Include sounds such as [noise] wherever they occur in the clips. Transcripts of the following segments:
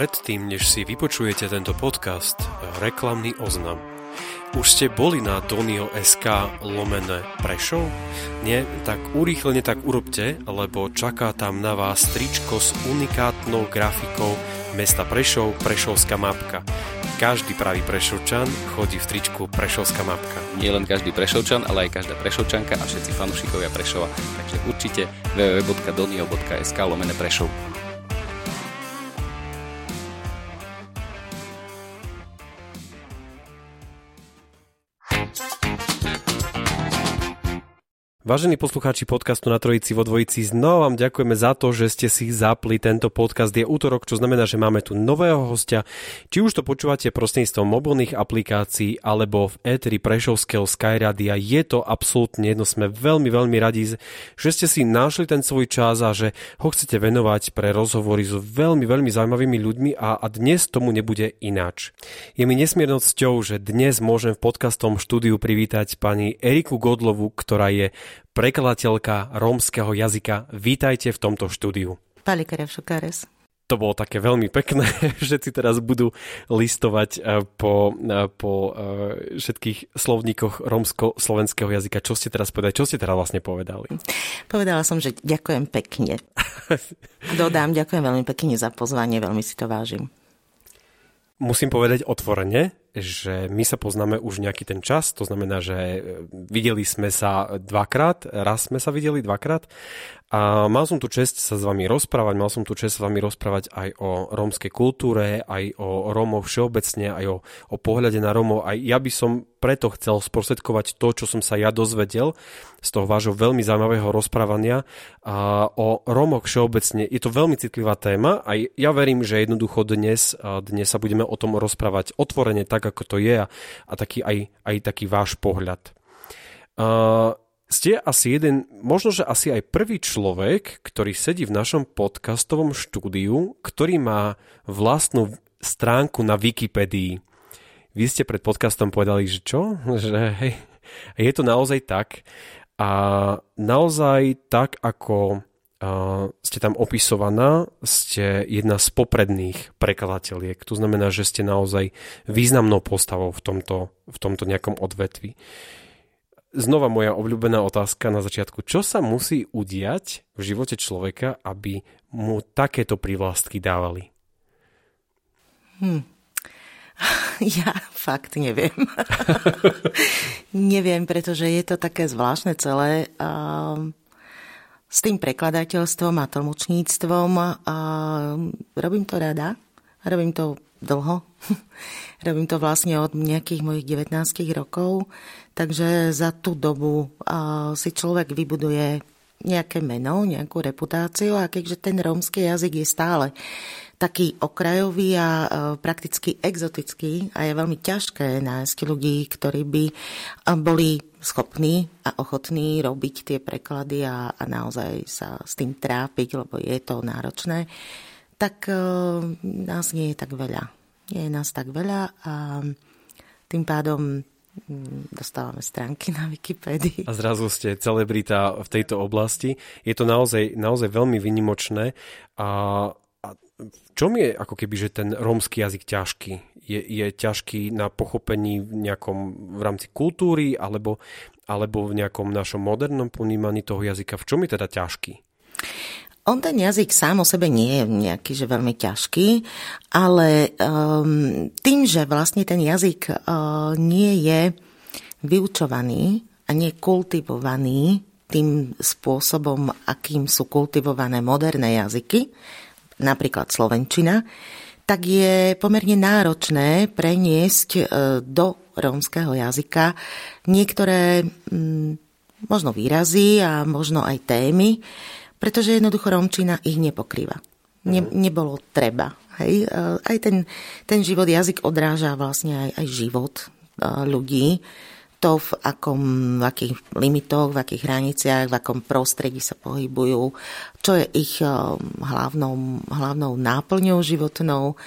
Predtým, než si vypočujete tento podcast, reklamný oznam. Už ste boli na Donio.sk lomené Prešov? Nie? Tak urýchlene tak urobte, lebo čaká tam na vás tričko s unikátnou grafikou mesta Prešov, Prešovská mapka. Každý pravý Prešovčan chodí v tričku Prešovská mapka. Nie len každý Prešovčan, ale aj každá Prešovčanka a všetci fanúšikovia Prešova. Takže určite www.donio.sk lomené Prešov. Vážení poslucháči podcastu na Trojici vo Dvojici, znova vám ďakujeme za to, že ste si zapli tento podcast. Je útorok, čo znamená, že máme tu nového hostia. Či už to počúvate prostredníctvom mobilných aplikácií alebo v éteri Prešovského Skyradia, je to absolútne jedno. Sme veľmi, veľmi radi, že ste si našli ten svoj čas a že ho chcete venovať pre rozhovory s veľmi, veľmi zaujímavými ľuďmi a, a dnes tomu nebude ináč. Je mi nesmiernou cťou, že dnes môžem v podcastom štúdiu privítať pani Eriku Godlovu, ktorá je prekladateľka rómskeho jazyka. Vítajte v tomto štúdiu. To bolo také veľmi pekné. [laughs] Všetci teraz budú listovať eh, po, eh, po eh, všetkých slovníkoch rómsko-slovenského jazyka. Čo ste teraz povedali? Čo ste teraz vlastne povedali? Povedala som, že ďakujem pekne. [laughs] Dodám, ďakujem veľmi pekne za pozvanie, veľmi si to vážim. Musím povedať otvorene, že my sa poznáme už nejaký ten čas, to znamená, že e, videli sme sa dvakrát, raz sme sa videli dvakrát a mal som tu čest sa s vami rozprávať, mal som tu čest s vami rozprávať aj o rómskej kultúre, aj o Rómoch všeobecne, aj o, o pohľade na Rómov. Aj ja by som preto chcel sprostredkovať to, čo som sa ja dozvedel z toho vášho veľmi zaujímavého rozprávania a o Rómoch všeobecne. Je to veľmi citlivá téma a ja verím, že jednoducho dnes, dnes sa budeme o tom rozprávať otvorene tak, ako to je a, a taký aj, aj taký váš pohľad. Uh, ste asi jeden, možno že asi aj prvý človek, ktorý sedí v našom podcastovom štúdiu, ktorý má vlastnú stránku na Wikipedii. Vy ste pred podcastom povedali, že čo? [laughs] Že hej, je to naozaj tak. A naozaj tak, ako uh, ste tam opisovaná, ste jedna z popredných prekladateľiek. To znamená, že ste naozaj významnou postavou v tomto, v tomto nejakom odvetvi. Znova moja obľúbená otázka na začiatku. Čo sa musí udiať v živote človeka, aby mu takéto privlastky dávali? Hm. [laughs] Ja fakt neviem. [laughs] neviem, pretože je to také zvláštne celé. Um, s tým prekladateľstvom a tlmočníctvom um, robím to rada. Robím to dlho. [laughs] robím to vlastne od nejakých mojich 19 rokov. Takže za tú dobu si človek vybuduje nejaké meno, nejakú reputáciu a keďže ten rómsky jazyk je stále taký okrajový a prakticky exotický a je veľmi ťažké nájsť ľudí, ktorí by boli schopní a ochotní robiť tie preklady a, a naozaj sa s tým trápiť, lebo je to náročné, tak nás nie je tak veľa. Nie je nás tak veľa a tým pádom dostávame stránky na Wikipédii. A zrazu ste celebrita v tejto oblasti. Je to naozaj, naozaj veľmi vynimočné. A, a v čom je ako keby, že ten rómsky jazyk ťažký? Je, je ťažký na pochopení v nejakom v rámci kultúry alebo, alebo v nejakom našom modernom ponímaní toho jazyka? V čom je teda ťažký? On ten jazyk sám o sebe nie je nejaký, že veľmi ťažký, ale um, tým, že vlastne ten jazyk uh, nie je vyučovaný a nie kultivovaný tým spôsobom, akým sú kultivované moderné jazyky, napríklad slovenčina, tak je pomerne náročné preniesť e, do rómskeho jazyka niektoré mm, možno výrazy a možno aj témy, pretože jednoducho rómčina ich nepokrýva. Ne, mhm. nebolo treba. Hej? E, aj ten, ten život, jazyk odráža vlastne aj, aj život e, ľudí to, v, akom, v akých limitoch, v akých hraniciach, v akom prostredí sa pohybujú, čo je ich um, hlavnou, hlavnou náplňou životnou,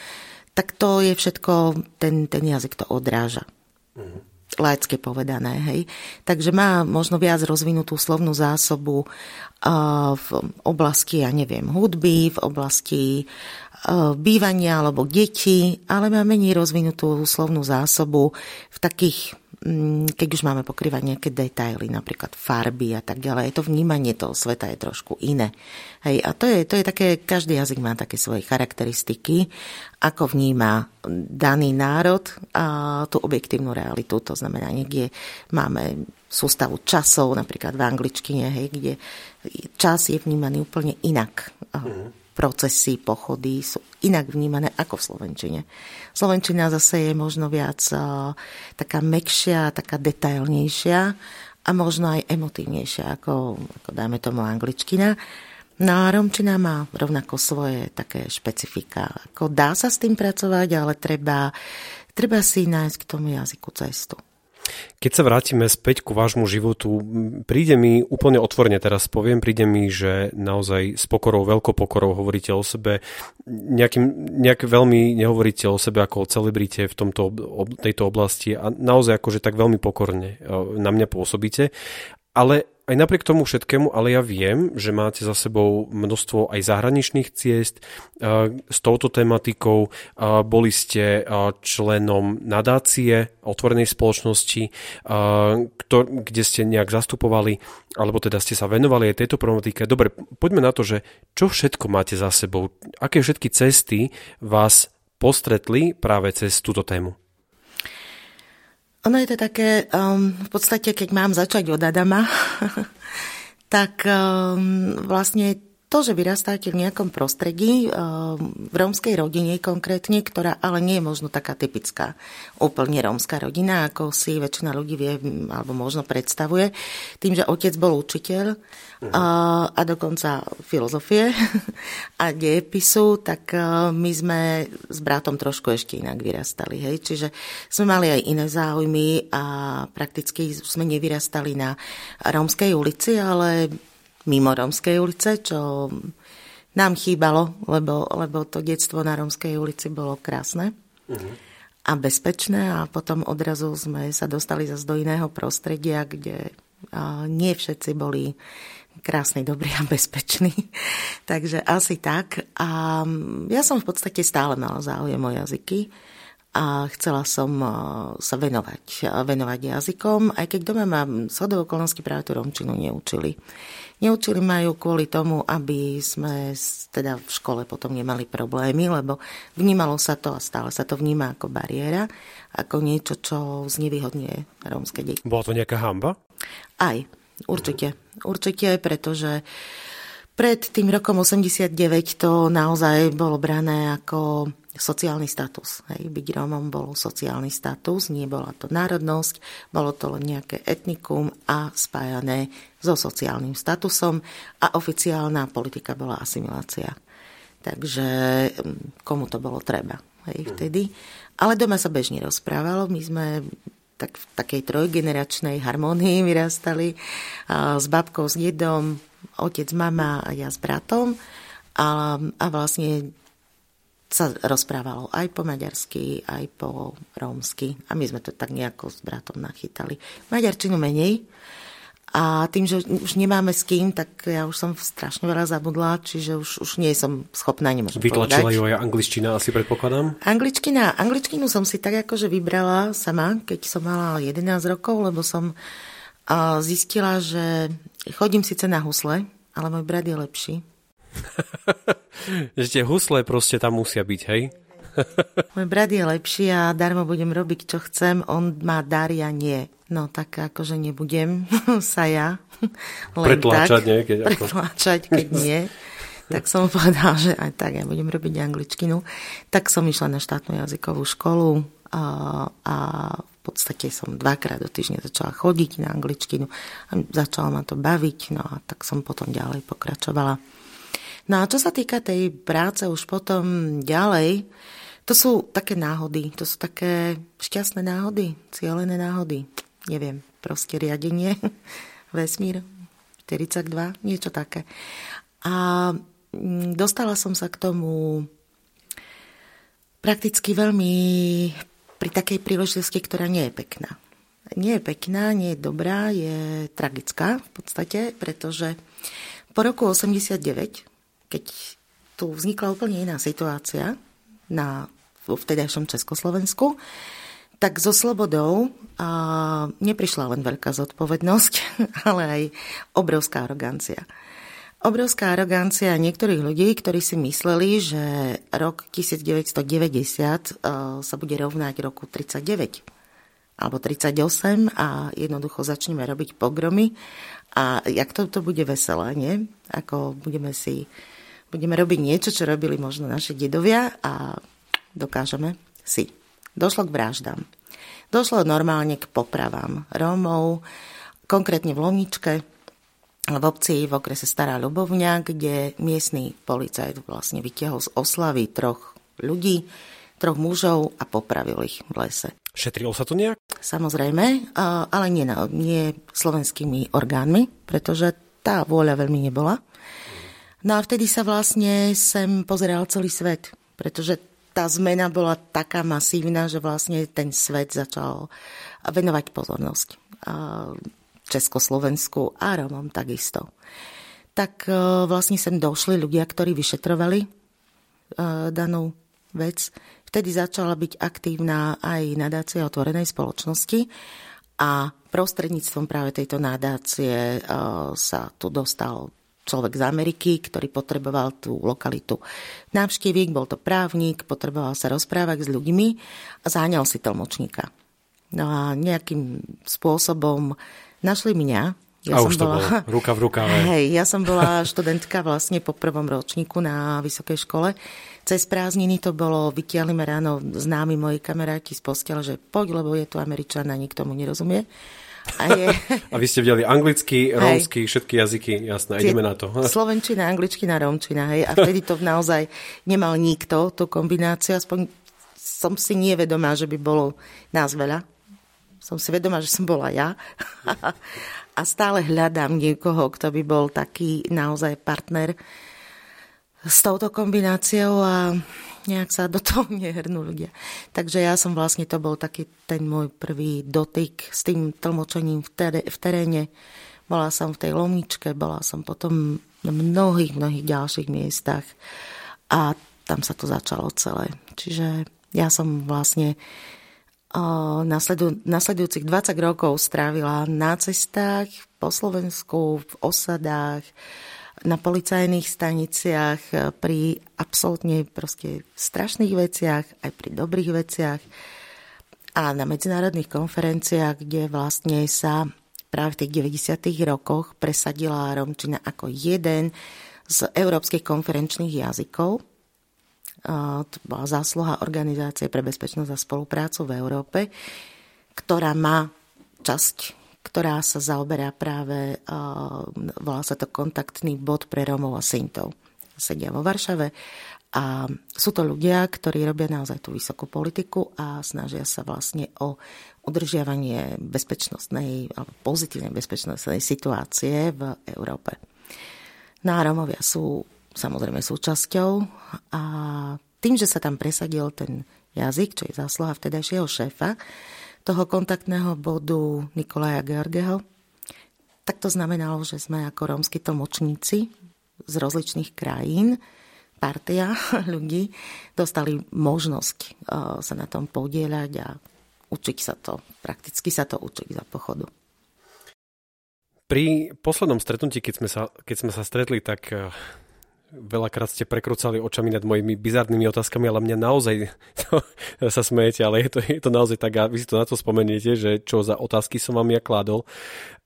tak to je všetko, ten, ten jazyk to odráža. Mm-hmm laické povedané, hej. Takže má možno viac rozvinutú slovnú zásobu uh, v oblasti, ja neviem, hudby, v oblasti uh, bývania alebo detí, ale má menej rozvinutú slovnú zásobu v takých keď už máme pokrývať nejaké detaily, napríklad farby a tak ďalej, to vnímanie toho sveta je trošku iné. Hej, a to je, to je také, každý jazyk má také svoje charakteristiky, ako vníma daný národ a tú objektívnu realitu. To znamená, niekde máme sústavu časov, napríklad v angličtine, hej, kde čas je vnímaný úplne inak. Mm procesy, pochody sú inak vnímané ako v Slovenčine. Slovenčina zase je možno viac uh, taká mekšia, taká detailnejšia a možno aj emotívnejšia ako, ako dáme tomu angličtina. No a Romčina má rovnako svoje také špecifika. Ako dá sa s tým pracovať, ale treba, treba si nájsť k tomu jazyku cestu. Keď sa vrátime späť ku vášmu životu, príde mi úplne otvorene teraz poviem, príde mi, že naozaj s pokorou, veľkou pokorou hovoríte o sebe, nejakým, nejak veľmi nehovoríte o sebe ako o celebrite v tomto, tejto oblasti a naozaj akože tak veľmi pokorne e, na mňa pôsobíte. Ale aj napriek tomu všetkému, ale ja viem, že máte za sebou množstvo aj zahraničných ciest s touto tematikou. Boli ste členom nadácie otvorenej spoločnosti, kde ste nejak zastupovali, alebo teda ste sa venovali aj tejto problematike. Dobre, poďme na to, že čo všetko máte za sebou, aké všetky cesty vás postretli práve cez túto tému? Ono je to také, um, v podstate, keď mám začať od Adama, [laughs] tak um, vlastne to, že vyrastáte v nejakom prostredí, eh, v rómskej rodine konkrétne, ktorá ale nie je možno taká typická úplne rómska rodina, ako si väčšina ľudí vie alebo možno predstavuje, tým, že otec bol učiteľ a, a dokonca filozofie [laughs] a dejepisu, tak eh, my sme s bratom trošku ešte inak vyrastali. Hej? Čiže sme mali aj iné záujmy a prakticky sme nevyrastali na rómskej ulici, ale mimo Romskej ulice, čo nám chýbalo, lebo, lebo to detstvo na Romskej ulici bolo krásne uh-huh. a bezpečné a potom odrazu sme sa dostali zase do iného prostredia, kde nie všetci boli krásny, dobrý a bezpečný. [laughs] Takže asi tak. A ja som v podstate stále mala záujem o jazyky a chcela som sa venovať, venovať jazykom, aj keď doma ma z okolností práve tú romčinu neučili. Neučili ma ju kvôli tomu, aby sme teda v škole potom nemali problémy, lebo vnímalo sa to a stále sa to vníma ako bariéra, ako niečo, čo znevýhodňuje rómske deti. Bola to nejaká hamba? Aj, určite. Určite, pretože pred tým rokom 89 to naozaj bolo brané ako sociálny status. Hej. Byť Rómom bol sociálny status, nie bola to národnosť, bolo to len nejaké etnikum a spájané so sociálnym statusom a oficiálna politika bola asimilácia. Takže mm, komu to bolo treba hej, vtedy. Ale doma sa bežne rozprávalo. My sme tak v takej trojgeneračnej harmonii [laughs] vyrastali s babkou, s dedom, otec, mama a ja s bratom. A, a vlastne sa rozprávalo aj po maďarsky, aj po rómsky. A my sme to tak nejako s bratom nachytali. Maďarčinu menej. A tým, že už nemáme s kým, tak ja už som strašne veľa zabudla, čiže už, už nie som schopná, nemôžem Vytlačila ju aj angličtina, asi predpokladám? Angličtina, angličtinu som si tak akože vybrala sama, keď som mala 11 rokov, lebo som zistila, že chodím síce na husle, ale môj brat je lepší. [laughs] že tie husle proste tam musia byť, hej? [laughs] Môj brat je lepší a darmo budem robiť, čo chcem. On má dar, ja nie. No tak akože nebudem [laughs] sa ja len pretláčať, tak, nie? Keď pretláčať, keď nie. tak som povedala, že aj tak ja budem robiť angličtinu. Tak som išla na štátnu jazykovú školu a, a podstate som dvakrát do týždňa začala chodiť na angličtinu. A začala ma to baviť, no a tak som potom ďalej pokračovala. No a čo sa týka tej práce už potom ďalej, to sú také náhody, to sú také šťastné náhody, cieľené náhody. Neviem, proste riadenie, [laughs] vesmír, 42, niečo také. A mm, dostala som sa k tomu prakticky veľmi pri takej príležitosti, ktorá nie je pekná. Nie je pekná, nie je dobrá, je tragická v podstate, pretože po roku 89, keď tu vznikla úplne iná situácia na, vtedajšom Československu, tak so slobodou a, neprišla len veľká zodpovednosť, [laughs] ale aj obrovská arogancia obrovská arogancia niektorých ľudí, ktorí si mysleli, že rok 1990 uh, sa bude rovnať roku 39 alebo 38 a jednoducho začneme robiť pogromy a jak to, to bude veselé, nie? Ako budeme si budeme robiť niečo, čo robili možno naši dedovia a dokážeme si. Došlo k vraždám. Došlo normálne k popravám Rómov, konkrétne v Lomničke, v obci v okrese Stará Ľubovňa, kde miestny policajt vlastne vytiahol z oslavy troch ľudí, troch mužov a popravil ich v lese. Šetrilo sa to nejak? Samozrejme, ale nie, nie slovenskými orgánmi, pretože tá vôľa veľmi nebola. No a vtedy sa vlastne sem pozeral celý svet, pretože tá zmena bola taká masívna, že vlastne ten svet začal venovať pozornosť Československu a Romom takisto. Tak e, vlastne sem došli ľudia, ktorí vyšetrovali e, danú vec. Vtedy začala byť aktívna aj nadácia otvorenej spoločnosti a prostredníctvom práve tejto nadácie e, sa tu dostal človek z Ameriky, ktorý potreboval tú lokalitu návštíviť, bol to právnik, potreboval sa rozprávať s ľuďmi a záňal si tlmočníka. No a nejakým spôsobom Našli mňa. Ja a som už to bola, bolo ruka v rukave. [laughs] Hej, ja som bola študentka vlastne po prvom ročníku na vysokej škole. Cez prázdniny to bolo, vytiahli ma ráno známi moji kamaráti z postela, že poď, lebo je tu Američan a nikto mu nerozumie. A, je... [laughs] a vy ste videli anglicky, rómsky, všetky jazyky, jasné, ideme na to. [laughs] Slovenčina, angličtina, rómčina, hej. A vtedy to naozaj nemal nikto, tú kombináciu, aspoň som si nevedomá, že by bolo nás veľa som si vedomá, že som bola ja. [laughs] a stále hľadám niekoho, kto by bol taký naozaj partner s touto kombináciou a nejak sa do toho [laughs] nehrnú ľudia. Takže ja som vlastne, to bol taký ten môj prvý dotyk s tým tlmočením v, tere, v teréne. Bola som v tej Lomničke, bola som potom na mnohých, mnohých ďalších miestach a tam sa to začalo celé. Čiže ja som vlastne nasledujúcich 20 rokov strávila na cestách po Slovensku, v osadách, na policajných staniciach, pri absolútne proste strašných veciach, aj pri dobrých veciach a na medzinárodných konferenciách, kde vlastne sa práve v tých 90. rokoch presadila Romčina ako jeden z európskych konferenčných jazykov to bola zásluha Organizácie pre bezpečnosť a spoluprácu v Európe, ktorá má časť, ktorá sa zaoberá práve, volá sa to kontaktný bod pre Rómov a Sintov. Sedia vo Varšave a sú to ľudia, ktorí robia naozaj tú vysokú politiku a snažia sa vlastne o udržiavanie bezpečnostnej pozitívnej bezpečnostnej situácie v Európe. No Rómovia sú samozrejme súčasťou a tým, že sa tam presadil ten jazyk, čo je zásluha vtedajšieho šéfa, toho kontaktného bodu Nikolaja Georgeho, tak to znamenalo, že sme ako rómsky tlmočníci z rozličných krajín, partia [laughs] ľudí, dostali možnosť e, sa na tom podieľať a učiť sa to, prakticky sa to učiť za pochodu. Pri poslednom stretnutí, keď sme sa, keď sme sa stretli, tak e, veľakrát ste prekrucali očami nad mojimi bizarnými otázkami, ale mňa naozaj to, [laughs] sa smejete, ale je to, je to naozaj tak a vy si to na to spomeniete, že čo za otázky som vám ja kládol.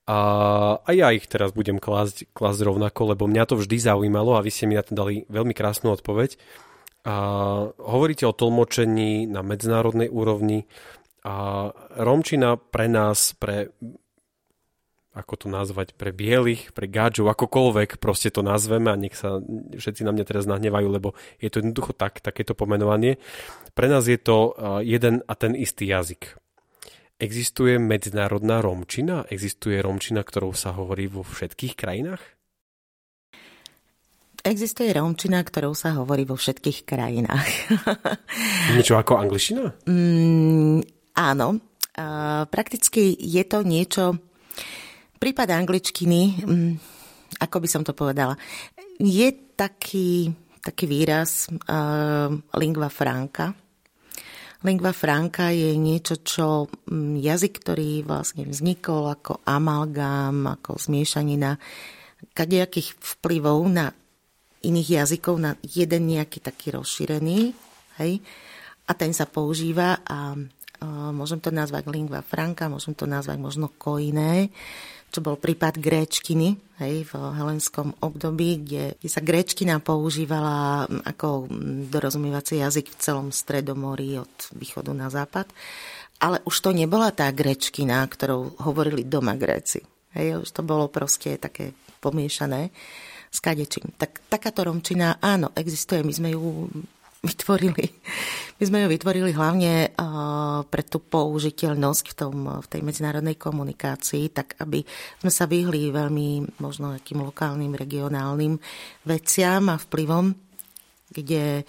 A, a ja ich teraz budem klásť, klásť rovnako, lebo mňa to vždy zaujímalo a vy ste mi na to dali veľmi krásnu odpoveď. A hovoríte o tlmočení na medzinárodnej úrovni a Romčina pre nás, pre ako to nazvať, pre bielých, pre gáčov, akokoľvek proste to nazveme a nech sa všetci na mňa teraz nahnevajú, lebo je to jednoducho tak, takéto pomenovanie. Pre nás je to jeden a ten istý jazyk. Existuje medzinárodná romčina? Existuje romčina, ktorou sa hovorí vo všetkých krajinách? Existuje romčina, ktorou sa hovorí vo všetkých krajinách. [laughs] Niečo ako angličtina? Mm, áno. Uh, prakticky je to niečo, Prípad angličtiny, mm, ako by som to povedala, je taký, taký výraz uh, lingua franca. Lingua franca je niečo, čo um, jazyk, ktorý vlastne vznikol ako amalgám, ako zmiešanina kadejakých vplyvov na iných jazykov, na jeden nejaký taký rozšírený, hej, a ten sa používa a uh, môžem to nazvať lingua franca, môžem to nazvať možno koiné, čo bol prípad gréčtiny hej, v helenskom období, kde, kde sa gréčtina používala ako dorozumievací jazyk v celom stredomorí od východu na západ. Ale už to nebola tá gréčkina, ktorou hovorili doma Gréci. Hej, už to bolo proste také pomiešané s kadečím. Tak takáto romčina, áno, existuje. My sme ju vytvorili. My sme ju vytvorili hlavne uh, pre tú použiteľnosť v, tom, v tej medzinárodnej komunikácii, tak aby sme sa vyhli veľmi možno nejakým lokálnym, regionálnym veciam a vplyvom, kde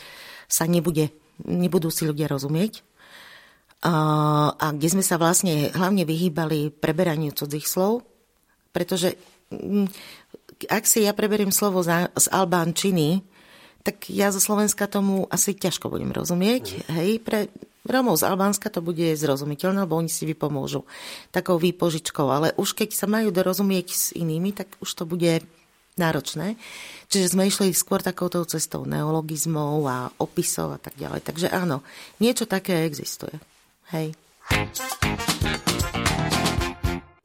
sa nebude, nebudú si ľudia rozumieť. Uh, a kde sme sa vlastne hlavne vyhýbali preberaniu cudzích slov, pretože mm, ak si ja preberiem slovo z albánčiny, tak ja zo Slovenska tomu asi ťažko budem rozumieť. Mm. Hej, pre Romov z Albánska to bude zrozumiteľné, lebo oni si vypomôžu takou výpožičkou, ale už keď sa majú dorozumieť s inými, tak už to bude náročné. Čiže sme išli skôr takouto cestou neologizmov a opisov a tak ďalej. Takže áno, niečo také existuje. Hej.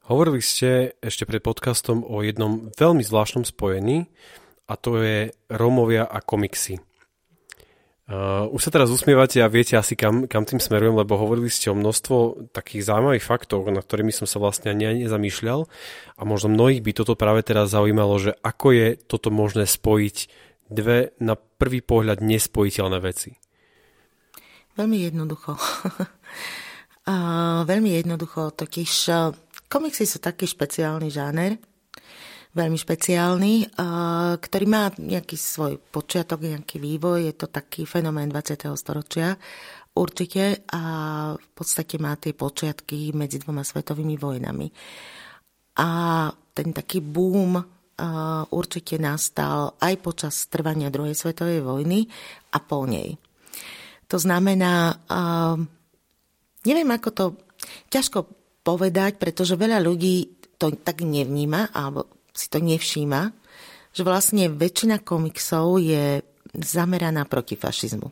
Hovorili ste ešte pred podcastom o jednom veľmi zvláštnom spojení, a to je Rómovia a komiksy. Uh, už sa teraz usmievate a viete asi kam, kam tým smerujem, lebo hovorili ste o množstvo takých zaujímavých faktov, na ktorými som sa vlastne ani nezamýšľal a možno mnohých by toto práve teraz zaujímalo, že ako je toto možné spojiť dve na prvý pohľad nespojiteľné veci. Veľmi jednoducho. [laughs] uh, veľmi jednoducho, totiž uh, komiksy sú taký špeciálny žáner, veľmi špeciálny, ktorý má nejaký svoj počiatok, nejaký vývoj. Je to taký fenomén 20. storočia určite a v podstate má tie počiatky medzi dvoma svetovými vojnami. A ten taký boom určite nastal aj počas trvania druhej svetovej vojny a po nej. To znamená, neviem ako to, ťažko povedať, pretože veľa ľudí to tak nevníma, alebo si to nevšíma, že vlastne väčšina komiksov je zameraná proti fašizmu.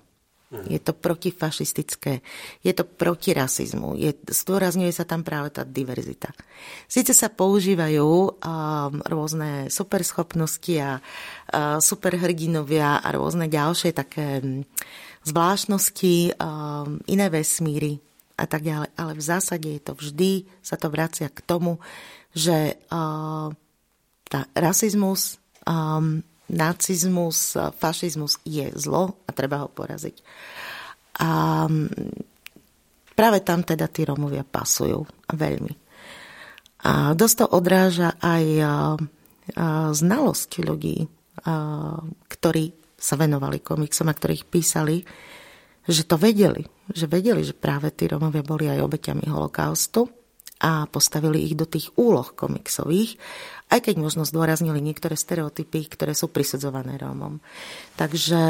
Je to protifašistické, je to proti rasizmu, je, zdôrazňuje sa tam práve tá diverzita. Sice sa používajú um, rôzne superschopnosti a uh, superhrdinovia a rôzne ďalšie také um, zvláštnosti, um, iné vesmíry a tak ďalej, ale v zásade je to vždy, sa to vracia k tomu, že uh, tá rasizmus, um, nacizmus, fašizmus je zlo a treba ho poraziť. A um, práve tam teda tí Romovia pasujú veľmi. A dosť to odráža aj uh, uh, znalosť ľudí, uh, ktorí sa venovali komiksom a ktorých písali, že to vedeli. Že vedeli, že práve tí Romovia boli aj obeťami holokaustu a postavili ich do tých úloh komiksových, aj keď možno zdôraznili niektoré stereotypy, ktoré sú prisudzované Rómom. Takže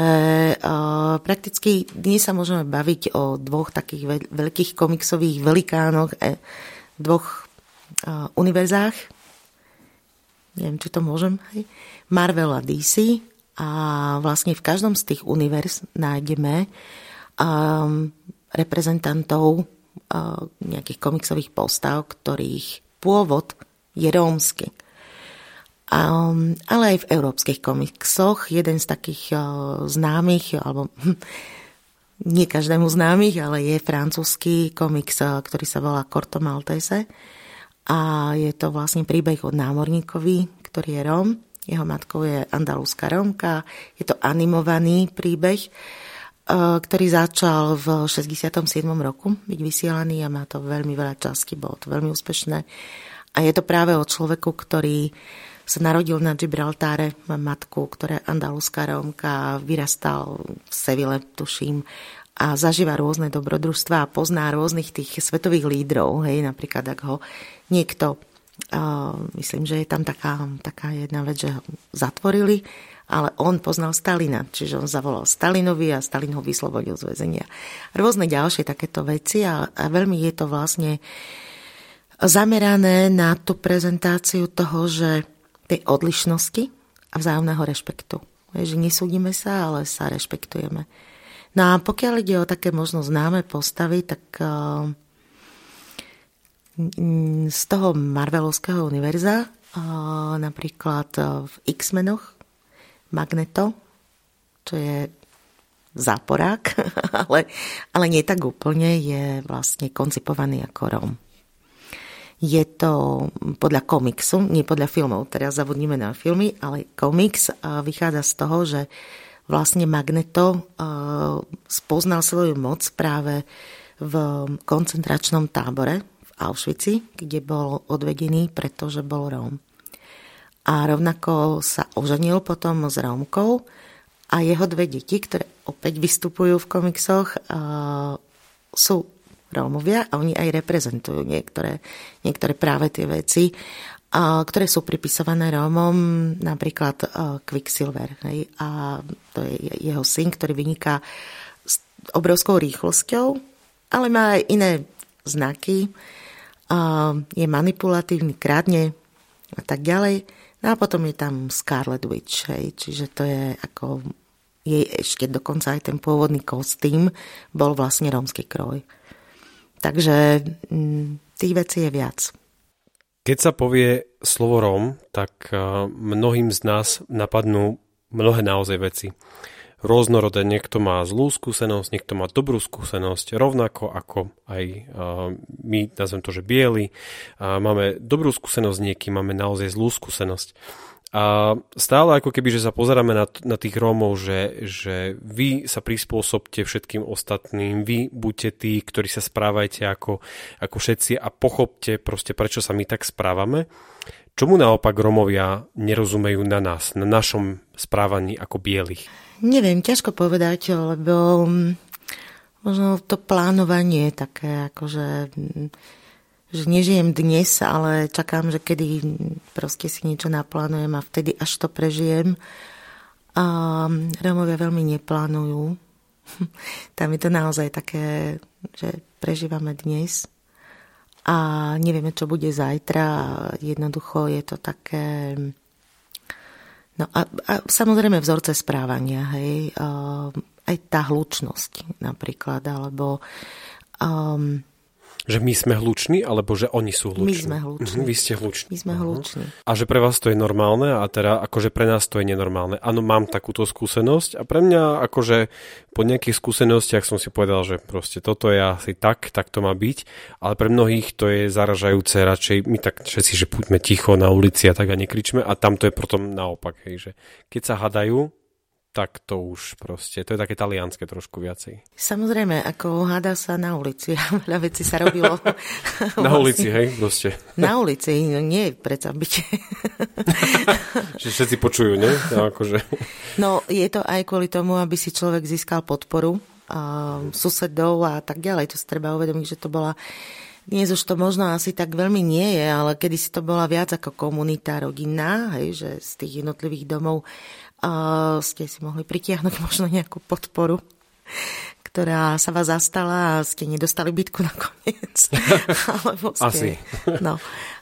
uh, prakticky dnes sa môžeme baviť o dvoch takých veľkých komiksových velikánoch, e, dvoch uh, univerzách. Neviem, či to môžem. Hej. Marvel a DC A vlastne v každom z tých univerz nájdeme um, reprezentantov nejakých komiksových postav, ktorých pôvod je rómsky. Um, ale aj v európskych komiksoch jeden z takých uh, známych, alebo [laughs] nie každému známych, ale je francúzsky komiks, ktorý sa volá Corto Maltese. A je to vlastne príbeh o námorníkovi, ktorý je Róm. Jeho matkou je andalúska Rómka. Je to animovaný príbeh, uh, ktorý začal v 67. roku byť vysielaný a má to veľmi veľa časti, bolo to veľmi úspešné. A je to práve o človeku, ktorý sa narodil na Gibraltáre, mám matku, ktorá je andalúska rómka, vyrastal v Sevile, tuším, a zažíva rôzne dobrodružstva a pozná rôznych tých svetových lídrov, hej, napríklad ak ho niekto, uh, myslím, že je tam taká, taká jedna vec, že ho zatvorili, ale on poznal Stalina, čiže on zavolal Stalinovi a Stalin ho vyslobodil z väzenia. Rôzne ďalšie takéto veci a, a veľmi je to vlastne zamerané na tú prezentáciu toho, že tej odlišnosti a vzájomného rešpektu. Že nesúdime sa, ale sa rešpektujeme. No a pokiaľ ide o také možno známe postavy, tak uh, z toho Marvelovského univerza, uh, napríklad uh, v X-menoch, Magneto, čo je záporák, [laughs] ale, ale nie tak úplne, je vlastne koncipovaný ako Rom. Je to podľa komiksu, nie podľa filmov, teraz zavodníme na filmy, ale komiks vychádza z toho, že vlastne Magneto spoznal svoju moc práve v koncentračnom tábore v Auschwitzi, kde bol odvedený, pretože bol Róm. A rovnako sa oženil potom s Rómkou a jeho dve deti, ktoré opäť vystupujú v komiksoch, sú Rómovia a oni aj reprezentujú niektoré, niektoré práve tie veci, a, ktoré sú pripisované Rómom, napríklad a, Quicksilver. Hej, a to je jeho syn, ktorý vyniká s obrovskou rýchlosťou, ale má aj iné znaky. Je manipulatívny, kradne a tak ďalej. No a potom je tam Scarlet Witch, hej, čiže to je ako jej ešte dokonca aj ten pôvodný kostým bol vlastne rómsky kroj. Takže mm, tých vecí je viac. Keď sa povie slovo Róm, tak eh, mnohým z nás napadnú mnohé naozaj veci. Rôznorodé, niekto má zlú skúsenosť, niekto má dobrú skúsenosť, rovnako ako aj my, nazvem to, že bieli. Máme dobrú skúsenosť niekým, máme naozaj zlú skúsenosť. A stále ako keby, že sa pozeráme na, na tých Rómov, že, že vy sa prispôsobte všetkým ostatným, vy buďte tí, ktorí sa správajte ako, ako všetci a pochopte proste, prečo sa my tak správame. Čomu naopak Rómovia nerozumejú na nás, na našom správaní ako bielých? Neviem, ťažko povedať, lebo mm, možno to plánovanie je také, akože mm, že nežijem dnes, ale čakám, že kedy proste si niečo naplánujem a vtedy až to prežijem. A Rómovia veľmi neplánujú. [laughs] Tam je to naozaj také, že prežívame dnes a nevieme, čo bude zajtra. Jednoducho je to také... No a, a samozrejme vzorce správania, hej, a, aj tá hlučnosť napríklad, alebo um, že my sme hluční, alebo že oni sú hluční? My sme hluční. Mhm, vy ste hluční. My sme hluční. A že pre vás to je normálne a teda akože pre nás to je nenormálne. Áno, mám takúto skúsenosť a pre mňa akože po nejakých skúsenostiach som si povedal, že proste toto je asi tak, tak to má byť, ale pre mnohých to je zaražajúce radšej, my tak všetci, že buďme ticho na ulici a tak a nekričme a tam to je potom naopak, hej, že keď sa hadajú, tak to už proste, to je také talianské trošku viacej. Samozrejme, ako hádá sa na ulici. [laughs] Veľa vecí sa robilo. [laughs] [laughs] na vlastne. ulici, hej, proste. Na ulici, no nie predsa byť. Že všetci počujú, nie? No, akože. no, je to aj kvôli tomu, aby si človek získal podporu a susedov a tak ďalej. To si treba uvedomiť, že to bola dnes už to možno asi tak veľmi nie je, ale kedy si to bola viac ako komunita rodinná, hej, že z tých jednotlivých domov ste si mohli pritiahnuť [laughs] možno nejakú podporu, ktorá sa vás zastala a ste nedostali bytku nakoniec. [laughs] Alebo ste, Asi. no,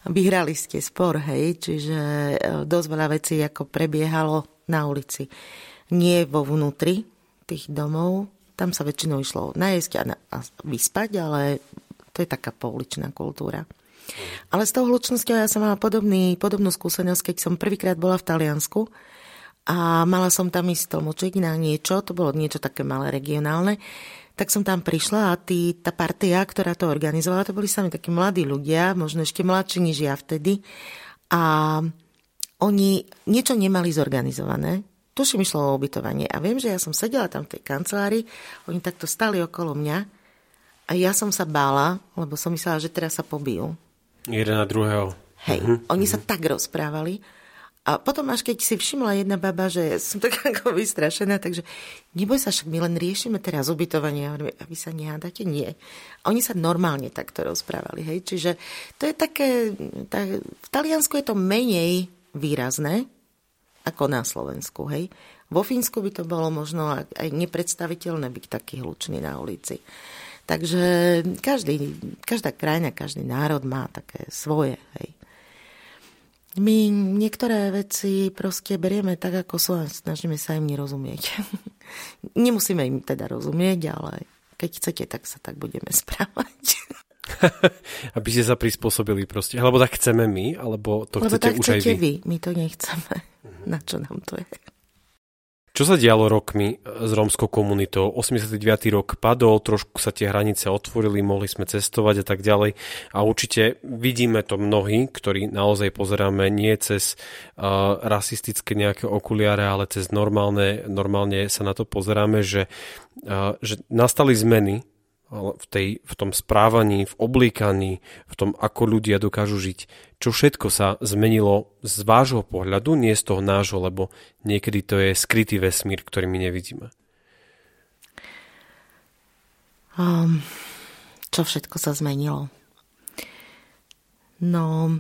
vyhrali ste spor, hej, čiže e, dosť veľa vecí ako prebiehalo na ulici. Nie vo vnútri tých domov, tam sa väčšinou išlo najesť a, na, a vyspať, ale to je taká pouličná kultúra. Ale s tou hlučnosťou ja som mala podobný, podobnú skúsenosť, keď som prvýkrát bola v Taliansku a mala som tam ísť tlmočiť na niečo, to bolo niečo také malé regionálne, tak som tam prišla a tí, tá partia, ktorá to organizovala, to boli sami takí mladí ľudia, možno ešte mladší než ja vtedy. A oni niečo nemali zorganizované, tuším išlo o ubytovanie. A viem, že ja som sedela tam v tej kancelárii, oni takto stali okolo mňa a ja som sa bála, lebo som myslela, že teraz sa pobijú. Jeden na druhého. Hej, uh-huh. oni sa tak rozprávali. A potom až keď si všimla jedna baba, že som tak [laughs] ako vystrašená, takže neboj sa, však my len riešime teraz ubytovanie. A vy sa nehádate? Nie. A oni sa normálne takto rozprávali. Hej? Čiže to je také, tak, v Taliansku je to menej výrazné ako na Slovensku. Hej? Vo Fínsku by to bolo možno aj nepredstaviteľné byť taký hlučný na ulici. Takže každý, každá krajina, každý národ má také svoje. Hej. My niektoré veci proste berieme tak, ako sú a snažíme sa im nerozumieť. [laughs] Nemusíme im teda rozumieť, ale keď chcete, tak sa tak budeme správať. [laughs] Aby ste sa prispôsobili proste. Alebo tak chceme my, alebo to Lebo chcete tak už aj vy. vy. My to nechceme. [laughs] Na čo nám to je? Čo sa dialo rokmi s rómskou komunitou? 89. rok padol, trošku sa tie hranice otvorili, mohli sme cestovať a tak ďalej. A určite vidíme to mnohí, ktorí naozaj pozeráme nie cez uh, rasistické nejaké okuliare, ale cez normálne, normálne sa na to pozeráme, že, uh, že nastali zmeny v, tej, v tom správaní, v oblíkaní, v tom, ako ľudia dokážu žiť. Čo všetko sa zmenilo z vášho pohľadu, nie z toho nášho, lebo niekedy to je skrytý vesmír, ktorý my nevidíme. Um, čo všetko sa zmenilo? No,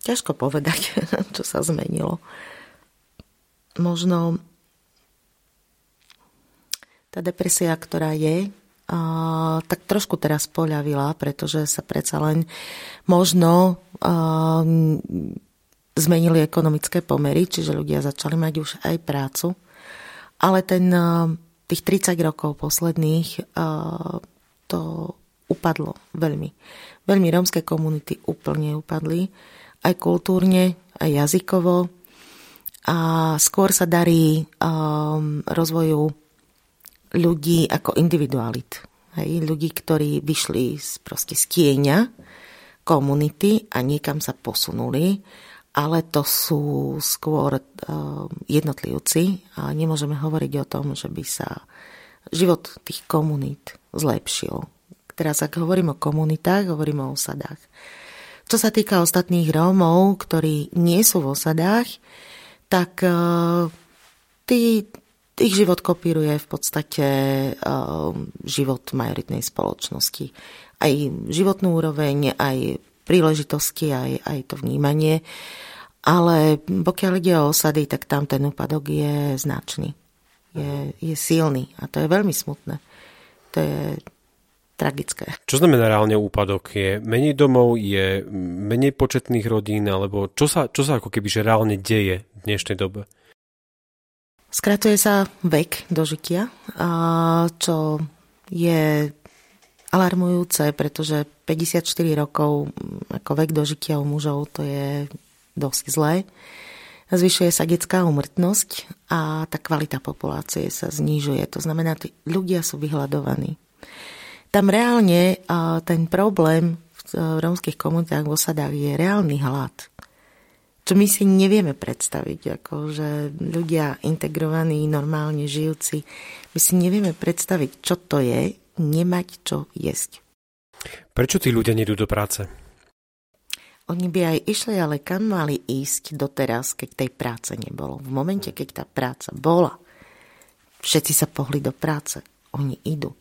ťažko povedať, [laughs] čo sa zmenilo. Možno tá depresia, ktorá je, tak trošku teraz poľavila, pretože sa predsa len možno zmenili ekonomické pomery, čiže ľudia začali mať už aj prácu. Ale ten, tých 30 rokov posledných to upadlo veľmi. Veľmi rómske komunity úplne upadli, aj kultúrne, aj jazykovo. A skôr sa darí um, rozvoju ľudí ako individualit. Hej, ľudí, ktorí vyšli z, proste z tieňa komunity a niekam sa posunuli, ale to sú skôr uh, jednotlivci a nemôžeme hovoriť o tom, že by sa život tých komunít zlepšil. Teraz, ak hovorím o komunitách, hovorím o osadách. Čo sa týka ostatných Rómov, ktorí nie sú v osadách, tak uh, tí, ich život kopíruje v podstate uh, život majoritnej spoločnosti. Aj životnú úroveň, aj príležitosti, aj, aj to vnímanie. Ale pokiaľ ide o osady, tak tam ten úpadok je značný. Je, je silný a to je veľmi smutné. To je tragické. Čo znamená reálne úpadok? Je menej domov, je menej početných rodín, alebo čo sa, čo sa ako keby že reálne deje v dnešnej dobe? Skratuje sa vek dožitia, čo je alarmujúce, pretože 54 rokov ako vek dožitia u mužov to je dosť zlé. Zvyšuje sa detská umrtnosť a tá kvalita populácie sa znižuje. To znamená, tí ľudia sú vyhľadovaní. Tam reálne ten problém v rómskych komunitách v osadách je reálny hlad čo my si nevieme predstaviť, ako že ľudia integrovaní, normálne žijúci, my si nevieme predstaviť, čo to je nemať čo jesť. Prečo tí ľudia nedú do práce? Oni by aj išli, ale kam mali ísť doteraz, keď tej práce nebolo. V momente, keď tá práca bola, všetci sa pohli do práce. Oni idú.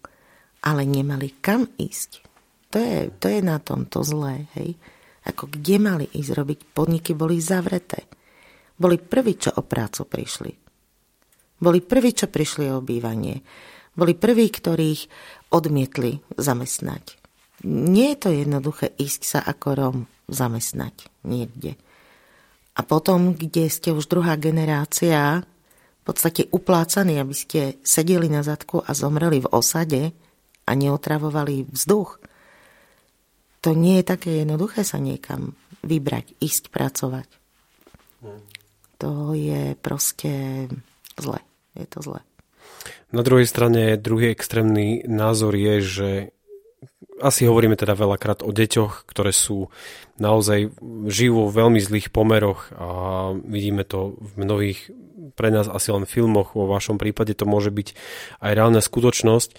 Ale nemali kam ísť. To je, to je na tomto zlé, hej ako kde mali ísť robiť. Podniky boli zavreté. Boli prví, čo o prácu prišli. Boli prví, čo prišli o bývanie. Boli prví, ktorých odmietli zamestnať. Nie je to jednoduché ísť sa ako Rom zamestnať niekde. A potom, kde ste už druhá generácia v podstate uplácaní, aby ste sedeli na zadku a zomreli v osade a neotravovali vzduch. To nie je také jednoduché sa niekam vybrať, ísť pracovať. To je proste zle. Je to zle. Na druhej strane druhý extrémny názor je, že asi hovoríme teda veľakrát o deťoch, ktoré sú naozaj žijú vo veľmi zlých pomeroch a vidíme to v mnohých pre nás asi len filmoch, vo vašom prípade to môže byť aj reálna skutočnosť.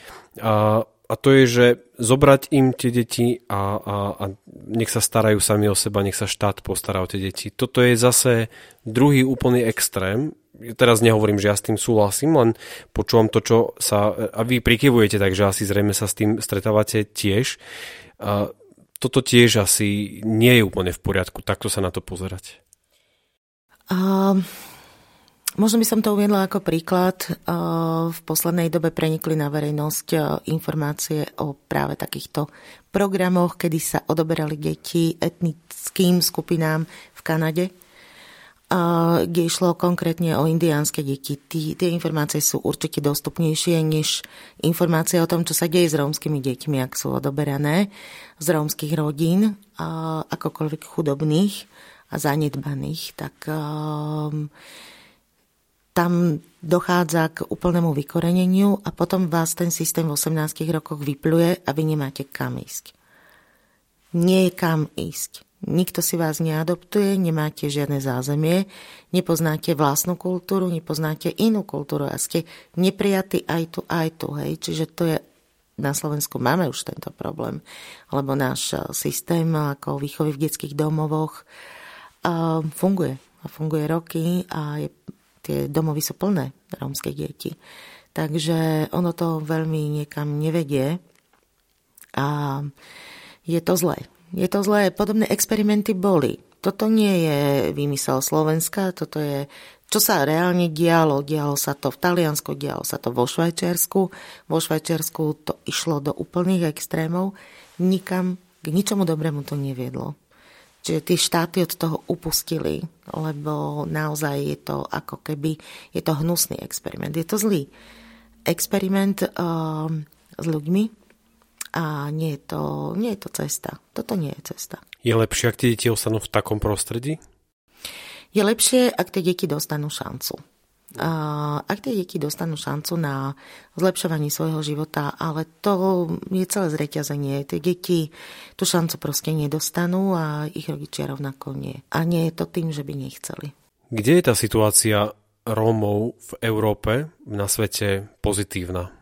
A, a to je, že zobrať im tie deti a, a, a nech sa starajú sami o seba, nech sa štát postará o tie deti. Toto je zase druhý úplný extrém, teraz nehovorím, že ja s tým súhlasím, len počúvam to, čo sa, a vy prikyvujete, takže asi zrejme sa s tým stretávate tiež. A toto tiež asi nie je úplne v poriadku, takto sa na to pozerať. Um, možno by som to uviedla ako príklad. Uh, v poslednej dobe prenikli na verejnosť uh, informácie o práve takýchto programoch, kedy sa odoberali deti etnickým skupinám v Kanade kde išlo konkrétne o indiánske deti. Tie informácie sú určite dostupnejšie než informácie o tom, čo sa deje s rómskymi deťmi, ak sú odoberané z rómskych rodín, akokoľvek chudobných a zanedbaných, tak um, tam dochádza k úplnému vykoreneniu a potom vás ten systém v 18 rokoch vypluje a vy nemáte kam ísť. Nie je kam ísť Nikto si vás neadoptuje, nemáte žiadne zázemie, nepoznáte vlastnú kultúru, nepoznáte inú kultúru a ste neprijatí aj tu, aj tu. Hej. Čiže to je na Slovensku máme už tento problém, lebo náš eh, systém ako výchovy v detských domovoch uh, funguje. A funguje roky a je, tie domovy sú plné rómskej deti. Takže ono to veľmi niekam nevedie a je to zlé. Je to zlé. Podobné experimenty boli. Toto nie je vymysel Slovenska, toto je, čo sa reálne dialo. Dialo sa to v Taliansku, dialo sa to vo Švajčiarsku. Vo Švajčiarsku to išlo do úplných extrémov. Nikam, k ničomu dobrému to neviedlo. Čiže tie štáty od toho upustili, lebo naozaj je to ako keby, je to hnusný experiment. Je to zlý experiment uh, s ľuďmi, a nie je to, nie je to cesta. Toto nie je cesta. Je lepšie, ak tie deti ostanú v takom prostredí? Je lepšie, ak tie deti dostanú šancu. Ak tie deti dostanú šancu na zlepšovanie svojho života, ale to je celé zreťazenie. Tie deti tú šancu proste nedostanú a ich rodičia rovnako nie. A nie je to tým, že by nechceli. Kde je tá situácia Rómov v Európe, na svete pozitívna?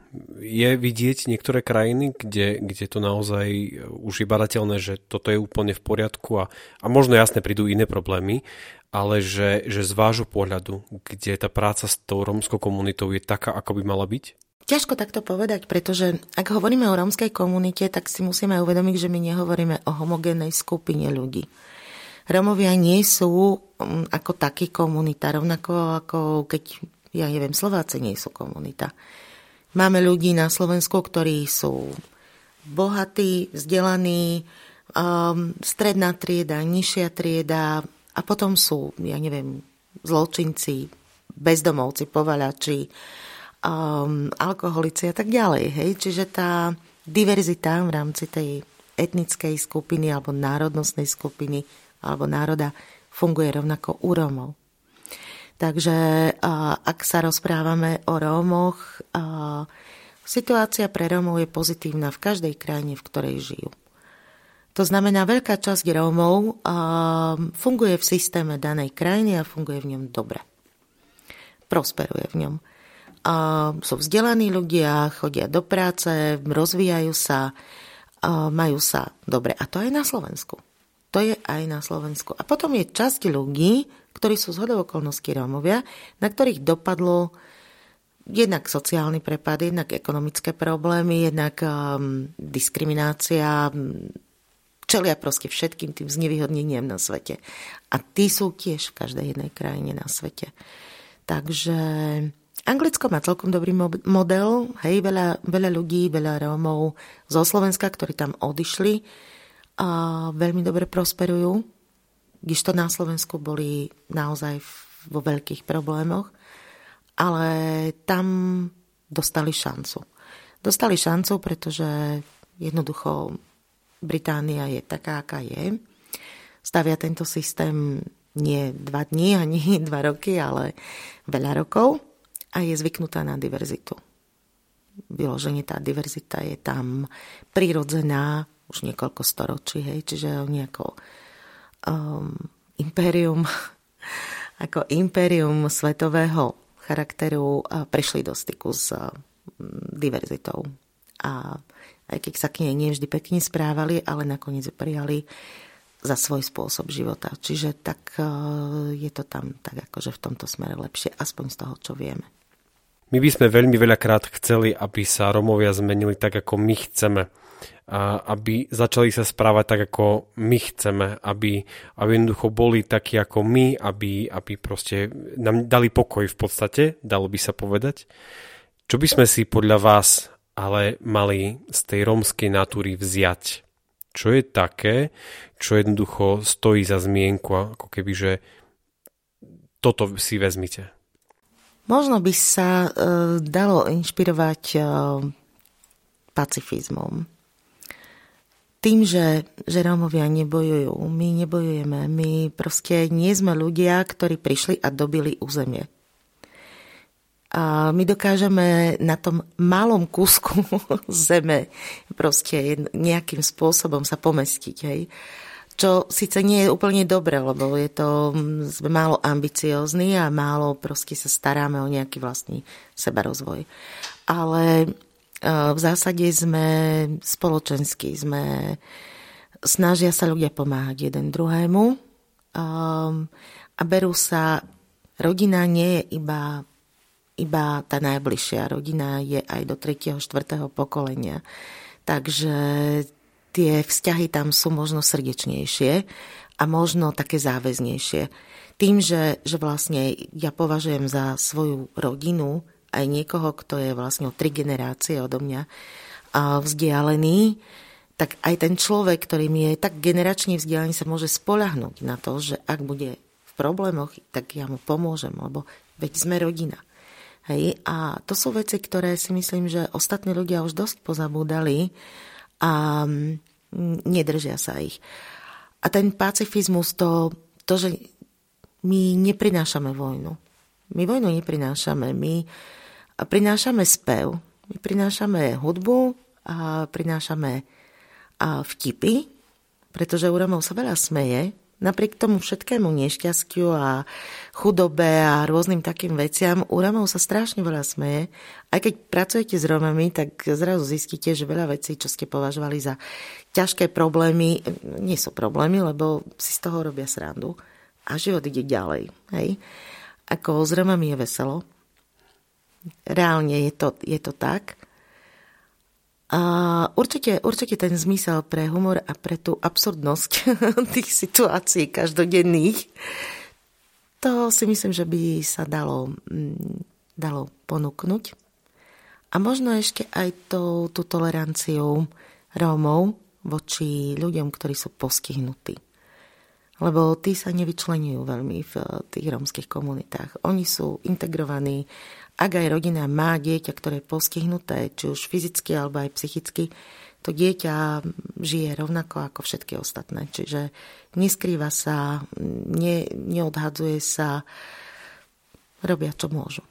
je vidieť niektoré krajiny, kde, kde to naozaj už je badateľné, že toto je úplne v poriadku a, a možno jasne prídu iné problémy, ale že, že z vášho pohľadu, kde tá práca s tou rómskou komunitou je taká, ako by mala byť? Ťažko takto povedať, pretože ak hovoríme o rómskej komunite, tak si musíme uvedomiť, že my nehovoríme o homogénnej skupine ľudí. Rómovia nie sú mm, ako taký komunita, rovnako ako keď, ja neviem, Slováci nie sú komunita. Máme ľudí na Slovensku, ktorí sú bohatí, vzdelaní, um, stredná trieda, nižšia trieda a potom sú, ja neviem, zločinci, bezdomovci, povalači, um, alkoholici a tak ďalej. Hej? Čiže tá diverzita v rámci tej etnickej skupiny alebo národnostnej skupiny alebo národa funguje rovnako u Rómov. Takže ak sa rozprávame o Rómoch, situácia pre Rómov je pozitívna v každej krajine, v ktorej žijú. To znamená, veľká časť Rómov funguje v systéme danej krajiny a funguje v ňom dobre. Prosperuje v ňom. A sú vzdelaní ľudia, chodia do práce, rozvíjajú sa, majú sa dobre. A to aj na Slovensku. To je aj na Slovensku. A potom je časť ľudí, ktorí sú zhodou okolností Rómovia, na ktorých dopadlo jednak sociálny prepad, jednak ekonomické problémy, jednak um, diskriminácia, čelia proste všetkým tým znevýhodneniam na svete. A tí sú tiež v každej jednej krajine na svete. Takže Anglicko má celkom dobrý model, hej, veľa, veľa ľudí, veľa Rómov zo Slovenska, ktorí tam odišli a veľmi dobre prosperujú to na Slovensku boli naozaj vo veľkých problémoch. ale tam dostali šancu. Dostali šancu, pretože jednoducho Británia je taká, aká je. Stavia tento systém nie dva dní ani [laughs] dva roky, ale veľa rokov a je zvyknutá na diverzitu. Vyloženie tá diverzita je tam prirodzená už niekoľko storočí, hej, čiže oni ako um, impérium, [laughs] ako impérium svetového charakteru prišli do styku s diverzitou. A aj keď sa k nej nevždy pekne správali, ale nakoniec ju prijali za svoj spôsob života. Čiže tak e, je to tam tak akože v tomto smere lepšie, aspoň z toho, čo vieme. My by sme veľmi veľakrát chceli, aby sa Romovia zmenili tak, ako my chceme. A aby začali sa správať tak, ako my chceme. Aby, aby jednoducho boli takí ako my, aby, aby proste nám dali pokoj v podstate, dalo by sa povedať. Čo by sme si podľa vás ale mali z tej rómskej natúry vziať? Čo je také, čo jednoducho stojí za zmienku, ako keby, že toto si vezmite? Možno by sa e, dalo inšpirovať e, pacifizmom. Tým, že, že Rómovia nebojujú, my nebojujeme, my proste nie sme ľudia, ktorí prišli a dobili územie. My dokážeme na tom malom kúsku [laughs] zeme proste nejakým spôsobom sa pomestiť. Hej čo síce nie je úplne dobre, lebo je to, sme málo ambiciózni a málo proste sa staráme o nejaký vlastný sebarozvoj. Ale e, v zásade sme spoločenskí, sme, snažia sa ľudia pomáhať jeden druhému um, a berú sa, rodina nie je iba, iba tá najbližšia, rodina je aj do 3. 4. pokolenia. Takže tie vzťahy tam sú možno srdečnejšie a možno také záväznejšie. Tým, že, že vlastne ja považujem za svoju rodinu aj niekoho, kto je vlastne o tri generácie odo mňa vzdialený, tak aj ten človek, ktorý mi je tak generačne vzdialený, sa môže spolahnúť na to, že ak bude v problémoch, tak ja mu pomôžem, lebo veď sme rodina. Hej? A to sú veci, ktoré si myslím, že ostatní ľudia už dosť pozabúdali a mm, nedržia sa ich. A ten pacifizmus, to, to že my neprinášame vojnu. My vojnu neprinášame. My prinášame spev, my prinášame hudbu a prinášame vtipy, pretože Uramov sa veľa smeje Napriek tomu všetkému nešťastiu a chudobe a rôznym takým veciam, Uramov sa strašne veľa smeje. Aj keď pracujete s Romami, tak zrazu zistíte, že veľa vecí, čo ste považovali za ťažké problémy, nie sú problémy, lebo si z toho robia srandu. A život ide ďalej. Hej? Ako s Romami je veselo. Reálne je to, je to tak. A určite, určite ten zmysel pre humor a pre tú absurdnosť [laughs] tých situácií každodenných, to si myslím, že by sa dalo, mm, dalo ponúknuť. A možno ešte aj tú, tú toleranciu Rómov voči ľuďom, ktorí sú postihnutí. Lebo tí sa nevyčlenujú veľmi v tých rómskych komunitách. Oni sú integrovaní ak aj rodina má dieťa, ktoré je postihnuté, či už fyzicky alebo aj psychicky, to dieťa žije rovnako ako všetky ostatné. Čiže neskrýva sa, ne, neodhadzuje sa, robia čo môžu.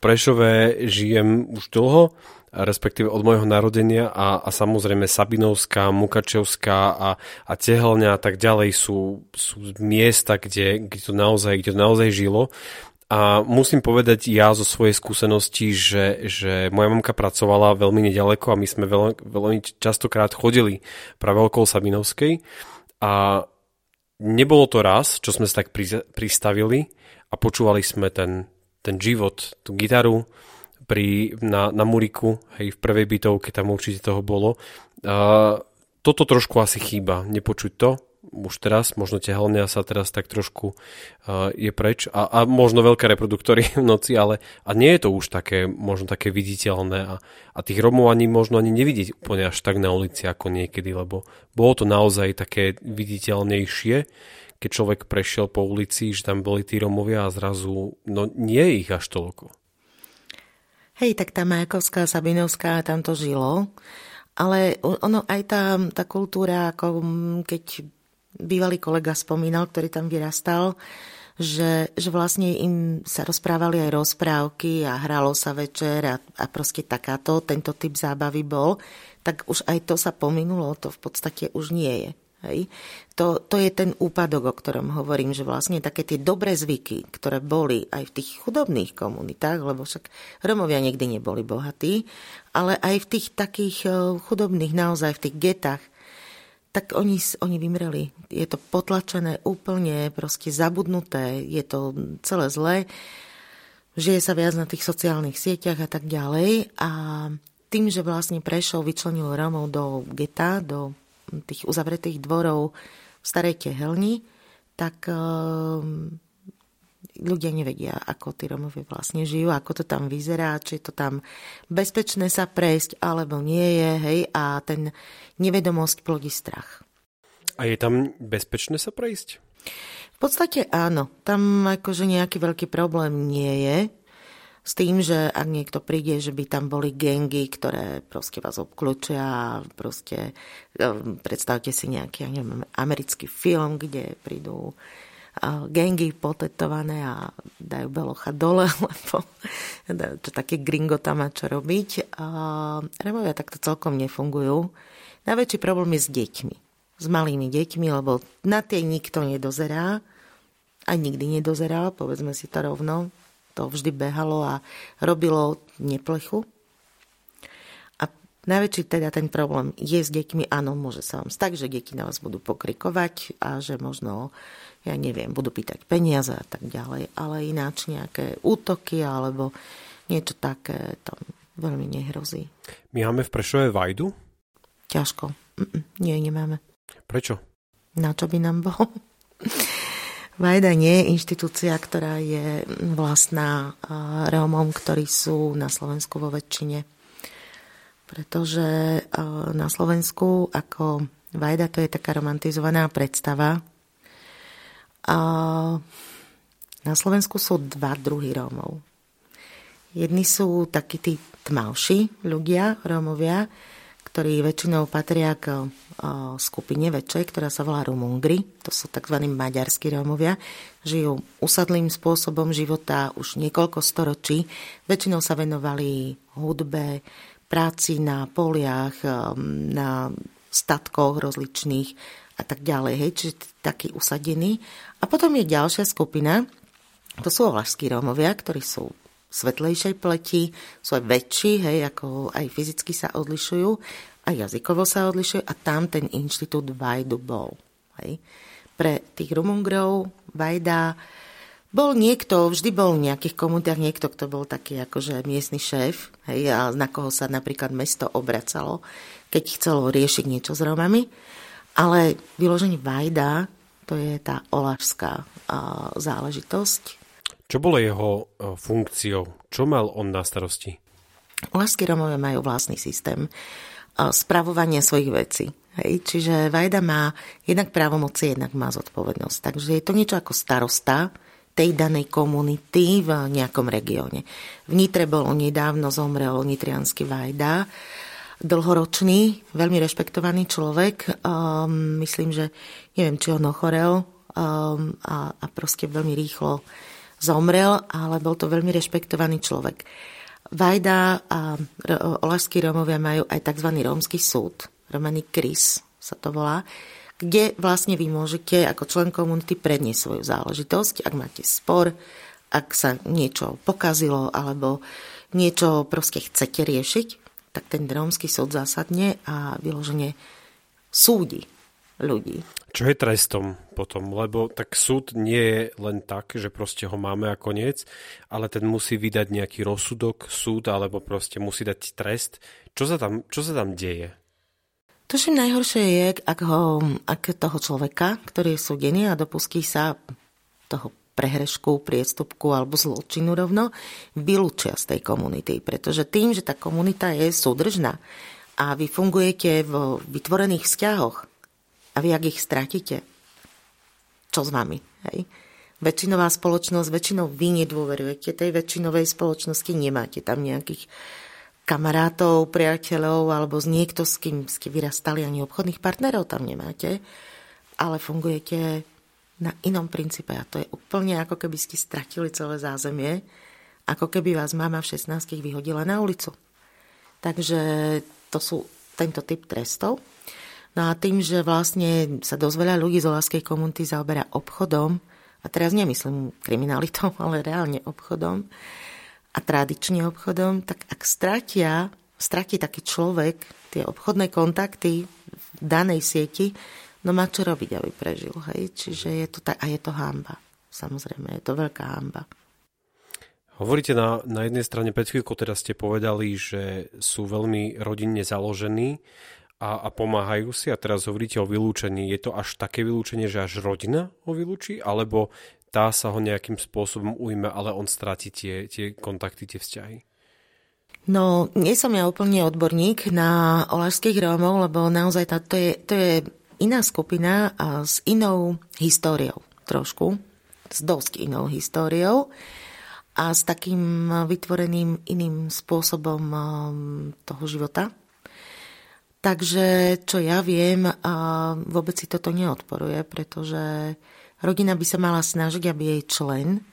Prešové žijem už dlho respektíve od môjho narodenia a, a samozrejme Sabinovská, Mukačevská a, a Tehelňa a tak ďalej sú, sú miesta, kde, kde, to naozaj, kde to naozaj žilo. A musím povedať ja zo svojej skúsenosti, že, že moja mamka pracovala veľmi nedaleko a my sme veľ, veľmi častokrát chodili práve okolo Sabinovskej a nebolo to raz, čo sme sa tak pristavili a počúvali sme ten, ten život, tú gitaru, pri, na, na Muriku, hej, v prvej bytovke tam určite toho bolo. A, toto trošku asi chýba, nepočuť to, už teraz, možno tehelňa sa teraz tak trošku uh, je preč a, a možno veľké reproduktory v noci, ale a nie je to už také, možno také viditeľné a, a tých Romov ani možno ani nevidieť úplne až tak na ulici ako niekedy, lebo bolo to naozaj také viditeľnejšie, keď človek prešiel po ulici, že tam boli tí Romovia a zrazu, no nie je ich až toľko. Hej, tak tá Majakovská, Sabinovská, tam to žilo. Ale ono aj tá, tá kultúra, ako keď bývalý kolega spomínal, ktorý tam vyrastal, že, že vlastne im sa rozprávali aj rozprávky a hralo sa večer a, a proste takáto, tento typ zábavy bol, tak už aj to sa pominulo, to v podstate už nie je. Hej. To, to je ten úpadok, o ktorom hovorím, že vlastne také tie dobré zvyky, ktoré boli aj v tých chudobných komunitách, lebo však Romovia nikdy neboli bohatí, ale aj v tých takých eh, chudobných, naozaj v tých getách, tak oni, oni vymreli. Je to potlačené úplne, proste zabudnuté, je to celé zlé. Žije sa viac na tých sociálnych sieťach a tak ďalej. A tým, že vlastne Prešov vyčlenil Romov do geta, do tých uzavretých dvorov v starej tehelni, tak ehm, ľudia nevedia, ako tí Romovia vlastne žijú, ako to tam vyzerá, či je to tam bezpečné sa prejsť, alebo nie je, hej, a ten nevedomosť plodí strach. A je tam bezpečné sa prejsť? V podstate áno. Tam akože nejaký veľký problém nie je. S tým, že ak niekto príde, že by tam boli gengy, ktoré proste vás obklúčia proste e, predstavte si nejaký, ja neviem, americký film, kde prídu gengy potetované a dajú belocha dole, [laughs] lebo čo také gringo tam má čo robiť. Removia takto celkom nefungujú. Najväčší problém je s deťmi. S malými deťmi, lebo na tie nikto nedozerá. A nikdy nedozerá, povedzme si to rovno to vždy behalo a robilo neplechu. A najväčší teda ten problém je s deťmi, áno, môže sa vám stať, že deti na vás budú pokrikovať a že možno, ja neviem, budú pýtať peniaze a tak ďalej, ale ináč nejaké útoky alebo niečo také tam veľmi nehrozí. My máme v Prešove Vajdu? Ťažko. Mm-mm, nie, nemáme. Prečo? Na čo by nám bol? [laughs] Vajda nie je inštitúcia, ktorá je vlastná Rómom, ktorí sú na Slovensku vo väčšine. Pretože na Slovensku ako Vajda to je taká romantizovaná predstava. Na Slovensku sú dva druhy Rómov. Jedni sú takí tí tmavší ľudia, Rómovia, ktorí väčšinou patria k skupine väčšej, ktorá sa volá Rumungri. To sú tzv. maďarskí Rómovia. Žijú usadlým spôsobom života už niekoľko storočí. Väčšinou sa venovali hudbe, práci na poliach, na statkoch rozličných a tak ďalej. Hej, čiže taký usadený. A potom je ďalšia skupina, to sú olašskí Rómovia, ktorí sú svetlejšej pleti, sú aj väčší, hej, ako aj fyzicky sa odlišujú, a jazykovo sa odlišujú a tam ten inštitút Vajdu bol. Hej. Pre tých Rumungrov Vajda bol niekto, vždy bol v nejakých komunitách niekto, kto bol taký akože miestny šéf, hej, a na koho sa napríklad mesto obracalo, keď chcelo riešiť niečo s Romami. Ale vyloženie Vajda, to je tá olašská záležitosť, čo bolo jeho e, funkciou? Čo mal on na starosti? Olašskí Romovia majú vlastný systém e, spravovania svojich vecí. Hej? Čiže Vajda má jednak právomoci, jednak má zodpovednosť. Takže je to niečo ako starosta tej danej komunity v nejakom regióne. V Nitre bol nedávno zomrel nitriansky Vajda, dlhoročný, veľmi rešpektovaný človek. Um, myslím, že neviem, či on ochorel um, a, a proste veľmi rýchlo zomrel, ale bol to veľmi rešpektovaný človek. Vajda a olašskí Rómovia majú aj tzv. rómsky súd, Romany Kris sa to volá, kde vlastne vy môžete ako člen komunity predniesť svoju záležitosť, ak máte spor, ak sa niečo pokazilo alebo niečo proste chcete riešiť, tak ten rómsky súd zásadne a vyložene súdi ľudí. Čo je trestom potom? Lebo tak súd nie je len tak, že proste ho máme a koniec, ale ten musí vydať nejaký rozsudok, súd, alebo proste musí dať trest. Čo sa tam, čo sa tam deje? čím najhoršie je, ak, ho, ak toho človeka, ktorý je súdený a dopustí sa toho prehrešku, priestupku alebo zločinu rovno, vylúčia z tej komunity. Pretože tým, že tá komunita je súdržná a vy fungujete v vytvorených vzťahoch, a vy, ak ich stratíte, čo s vami. Hej? Väčšinová spoločnosť, väčšinou vy nedôverujete tej väčšinovej spoločnosti, nemáte tam nejakých kamarátov, priateľov alebo z niekto, s kým ste vyrastali, ani obchodných partnerov tam nemáte, ale fungujete na inom princípe a to je úplne ako keby ste stratili celé zázemie, ako keby vás mama v 16 vyhodila na ulicu. Takže to sú tento typ trestov. No a tým, že vlastne sa dosť veľa ľudí z Olaskej komunity zaoberá obchodom, a teraz nemyslím kriminalitou, ale reálne obchodom a tradične obchodom, tak ak stratia, stratí taký človek tie obchodné kontakty v danej sieti, no má čo robiť, aby prežil. Hej? Čiže je to tak, a je to hamba. Samozrejme, je to veľká hamba. Hovoríte na, na jednej strane, pred chvíľkou teda ste povedali, že sú veľmi rodinne založení a, a pomáhajú si a teraz hovoríte o vylúčení. Je to až také vylúčenie, že až rodina ho vylúči, alebo tá sa ho nejakým spôsobom ujme, ale on stráti tie, tie kontakty, tie vzťahy? No, nie som ja úplne odborník na olašských Rómov, lebo naozaj tá, to, je, to je iná skupina a s inou históriou trošku, s dosť inou históriou a s takým vytvoreným iným spôsobom um, toho života. Takže čo ja viem, vôbec si toto neodporuje, pretože rodina by sa mala snažiť, aby jej člen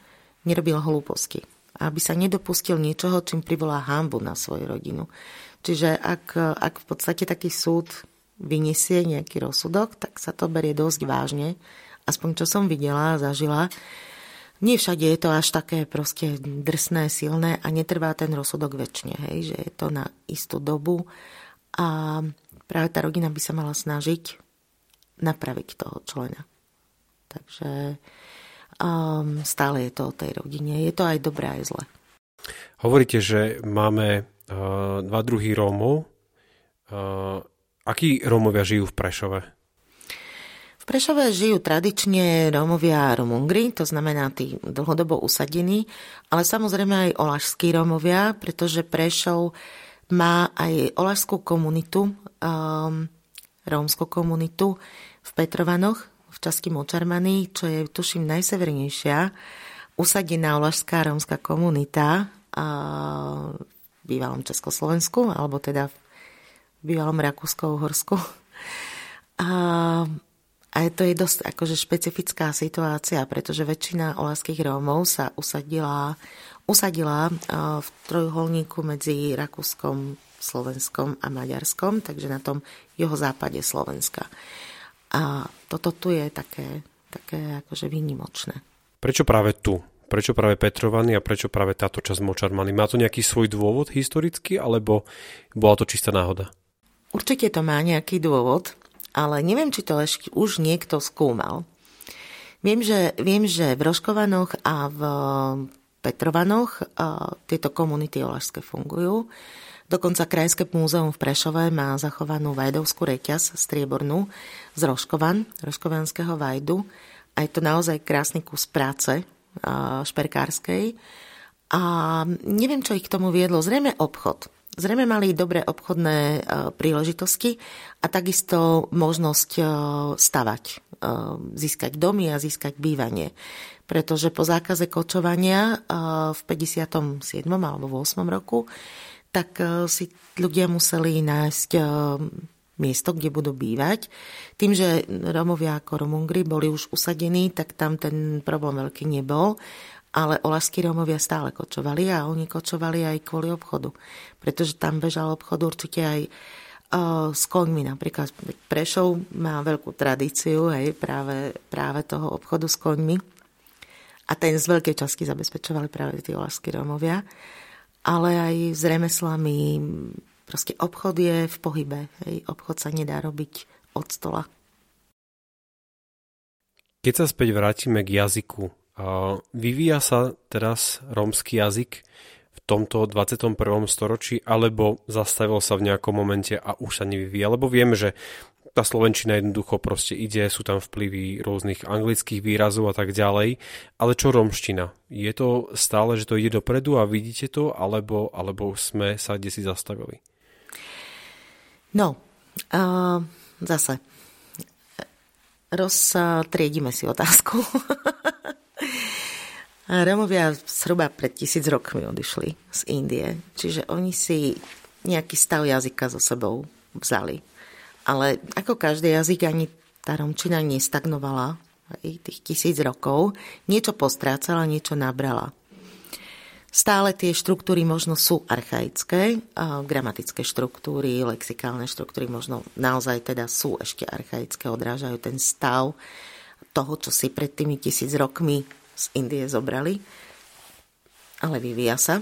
nerobil hlúposti. Aby sa nedopustil niečoho, čím privolá hámbu na svoju rodinu. Čiže ak, ak v podstate taký súd vyniesie nejaký rozsudok, tak sa to berie dosť vážne. Aspoň čo som videla a zažila. Nie všade je to až také proste drsné, silné a netrvá ten rozsudok väčšine, hej, že je to na istú dobu a práve tá rodina by sa mala snažiť napraviť toho člena. Takže um, stále je to o tej rodine. Je to aj dobré, aj zle. Hovoríte, že máme uh, dva druhy Rómov. Uh, akí Rómovia žijú v Prešove? V Prešove žijú tradične Rómovia Romungri, to znamená tí dlhodobo usadení, ale samozrejme aj olašskí Rómovia, pretože Prešov má aj olašskú komunitu, um, rómskú komunitu v Petrovanoch, v časti Močarmany, čo je, tuším, najsevernejšia usadená olašská rómska komunita uh, v bývalom Československu, alebo teda v bývalom Rakúsko-Uhorsku. A, a to je dosť akože špecifická situácia, pretože väčšina olaských Rómov sa usadila usadila v trojuholníku medzi Rakúskom, Slovenskom a Maďarskom, takže na tom západe Slovenska. A toto tu je také, také akože výnimočné. Prečo práve tu? Prečo práve Petrovany a prečo práve táto časť Močarmany? Má to nejaký svoj dôvod historický, alebo bola to čistá náhoda? Určite to má nejaký dôvod, ale neviem, či to už niekto skúmal. Viem, že, viem, že v Roškovanoch a v Petrovanoch. Tieto komunity olašské fungujú. Dokonca Krajské múzeum v Prešove má zachovanú vajdovskú reťaz striebornú z Roškovan, roškovanského vajdu. A je to naozaj krásny kus práce šperkárskej. A neviem, čo ich k tomu viedlo. Zrejme obchod. Zrejme mali dobré obchodné príležitosti a takisto možnosť stavať, získať domy a získať bývanie pretože po zákaze kočovania v 57. alebo 8. roku tak si ľudia museli nájsť miesto, kde budú bývať. Tým, že Romovia ako Romungri boli už usadení, tak tam ten problém veľký nebol ale olašskí Rómovia stále kočovali a oni kočovali aj kvôli obchodu. Pretože tam bežal obchod určite aj uh, s koňmi. Napríklad Prešov má veľkú tradíciu hej, práve, práve toho obchodu s koňmi a ten z veľkej časti zabezpečovali práve tí olašskí Rómovia, ale aj s remeslami. Proste obchod je v pohybe. Hej. Obchod sa nedá robiť od stola. Keď sa späť vrátime k jazyku, vyvíja sa teraz rómsky jazyk v tomto 21. storočí, alebo zastavil sa v nejakom momente a už sa nevyvíja? Lebo vieme, že tá slovenčina jednoducho proste ide, sú tam vplyvy rôznych anglických výrazov a tak ďalej. Ale čo romština? Je to stále, že to ide dopredu a vidíte to, alebo, alebo sme sa kde si zastavili? No, uh, zase. roztriedime si otázku. [laughs] Romovia zhruba pred tisíc rokmi odišli z Indie, čiže oni si nejaký stav jazyka so sebou vzali. Ale ako každý jazyk, ani tá romčina nestagnovala aj tých tisíc rokov. Niečo postrácala, niečo nabrala. Stále tie štruktúry možno sú archaické, gramatické štruktúry, lexikálne štruktúry možno naozaj teda sú ešte archaické, odrážajú ten stav toho, čo si pred tými tisíc rokmi z Indie zobrali. Ale vyvíja sa.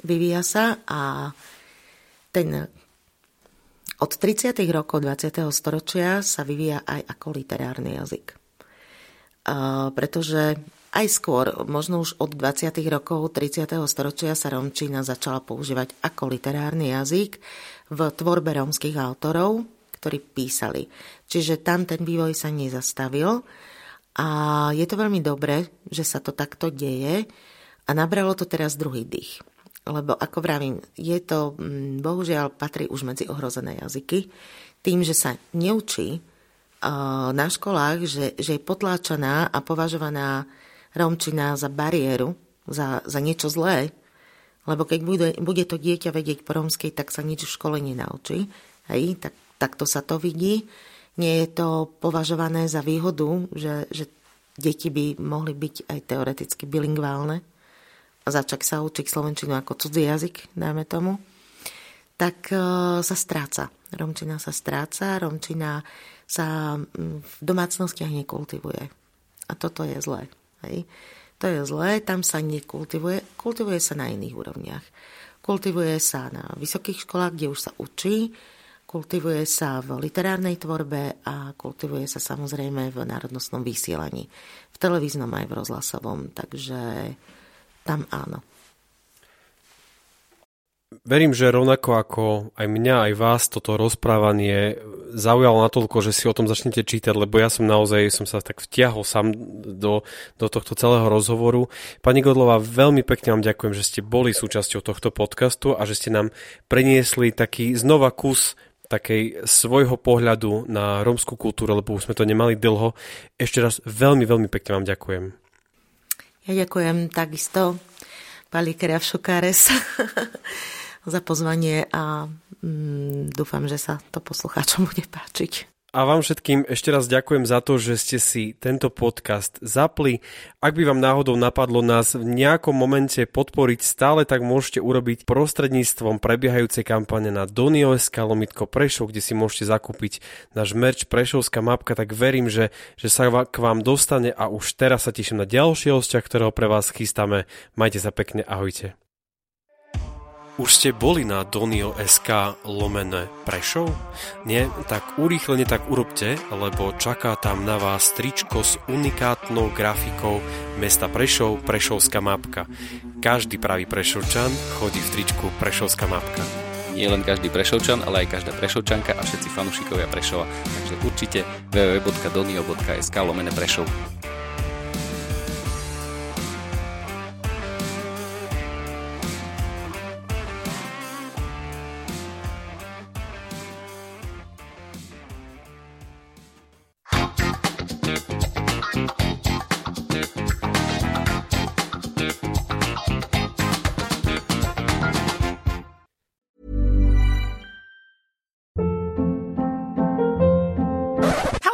Vyvíja sa a ten od 30. rokov 20. storočia sa vyvíja aj ako literárny jazyk. Uh, pretože aj skôr, možno už od 20. rokov 30. storočia sa romčina začala používať ako literárny jazyk v tvorbe rómskych autorov, ktorí písali. Čiže tam ten vývoj sa nezastavil a je to veľmi dobré, že sa to takto deje a nabralo to teraz druhý dých. Lebo ako vravím, je to, mm, bohužiaľ, patrí už medzi ohrozené jazyky. Tým, že sa neučí na školách, že, že je potláčaná a považovaná romčina za bariéru, za, za niečo zlé, lebo keď bude, bude to dieťa vedieť po romskej, tak sa nič v škole nenaučí. Hej, tak, takto sa to vidí nie je to považované za výhodu, že, že deti by mohli byť aj teoreticky bilingválne a začať sa učiť slovenčinu ako cudzí jazyk, dajme tomu, tak e, sa stráca. Romčina sa stráca, romčina sa v domácnostiach nekultivuje. A toto je zlé. Hej. To je zlé, tam sa nekultivuje, kultivuje sa na iných úrovniach. Kultivuje sa na vysokých školách, kde už sa učí, Kultivuje sa v literárnej tvorbe a kultivuje sa samozrejme v národnostnom vysielaní. V televíznom aj v rozhlasovom, takže tam áno. Verím, že rovnako ako aj mňa, aj vás toto rozprávanie zaujalo natoľko, že si o tom začnete čítať, lebo ja som naozaj som sa tak vtiahol sám do, do tohto celého rozhovoru. Pani Godlova, veľmi pekne vám ďakujem, že ste boli súčasťou tohto podcastu a že ste nám priniesli taký znova kus takej svojho pohľadu na rómskú kultúru, lebo už sme to nemali dlho. Ešte raz veľmi, veľmi pekne vám ďakujem. Ja ďakujem takisto Pali Šukáres [laughs] za pozvanie a mm, dúfam, že sa to poslucháčom [laughs] bude páčiť. A vám všetkým ešte raz ďakujem za to, že ste si tento podcast zapli. Ak by vám náhodou napadlo nás v nejakom momente podporiť, stále tak môžete urobiť prostredníctvom prebiehajúcej kampane na Donio.sk lomitko Prešov, kde si môžete zakúpiť náš merch Prešovská mapka, tak verím, že, že sa k vám dostane a už teraz sa teším na ďalšie hostia, ktorého pre vás chystáme. Majte sa pekne, ahojte. Už ste boli na Donio SK lomené Prešov? Nie? Tak urýchlene tak urobte, lebo čaká tam na vás tričko s unikátnou grafikou mesta Prešov, Prešovská mapka. Každý pravý Prešovčan chodí v tričku Prešovská mapka. Nie len každý Prešovčan, ale aj každá Prešovčanka a všetci fanúšikovia Prešova. Takže určite www.donio.sk lomené Prešov.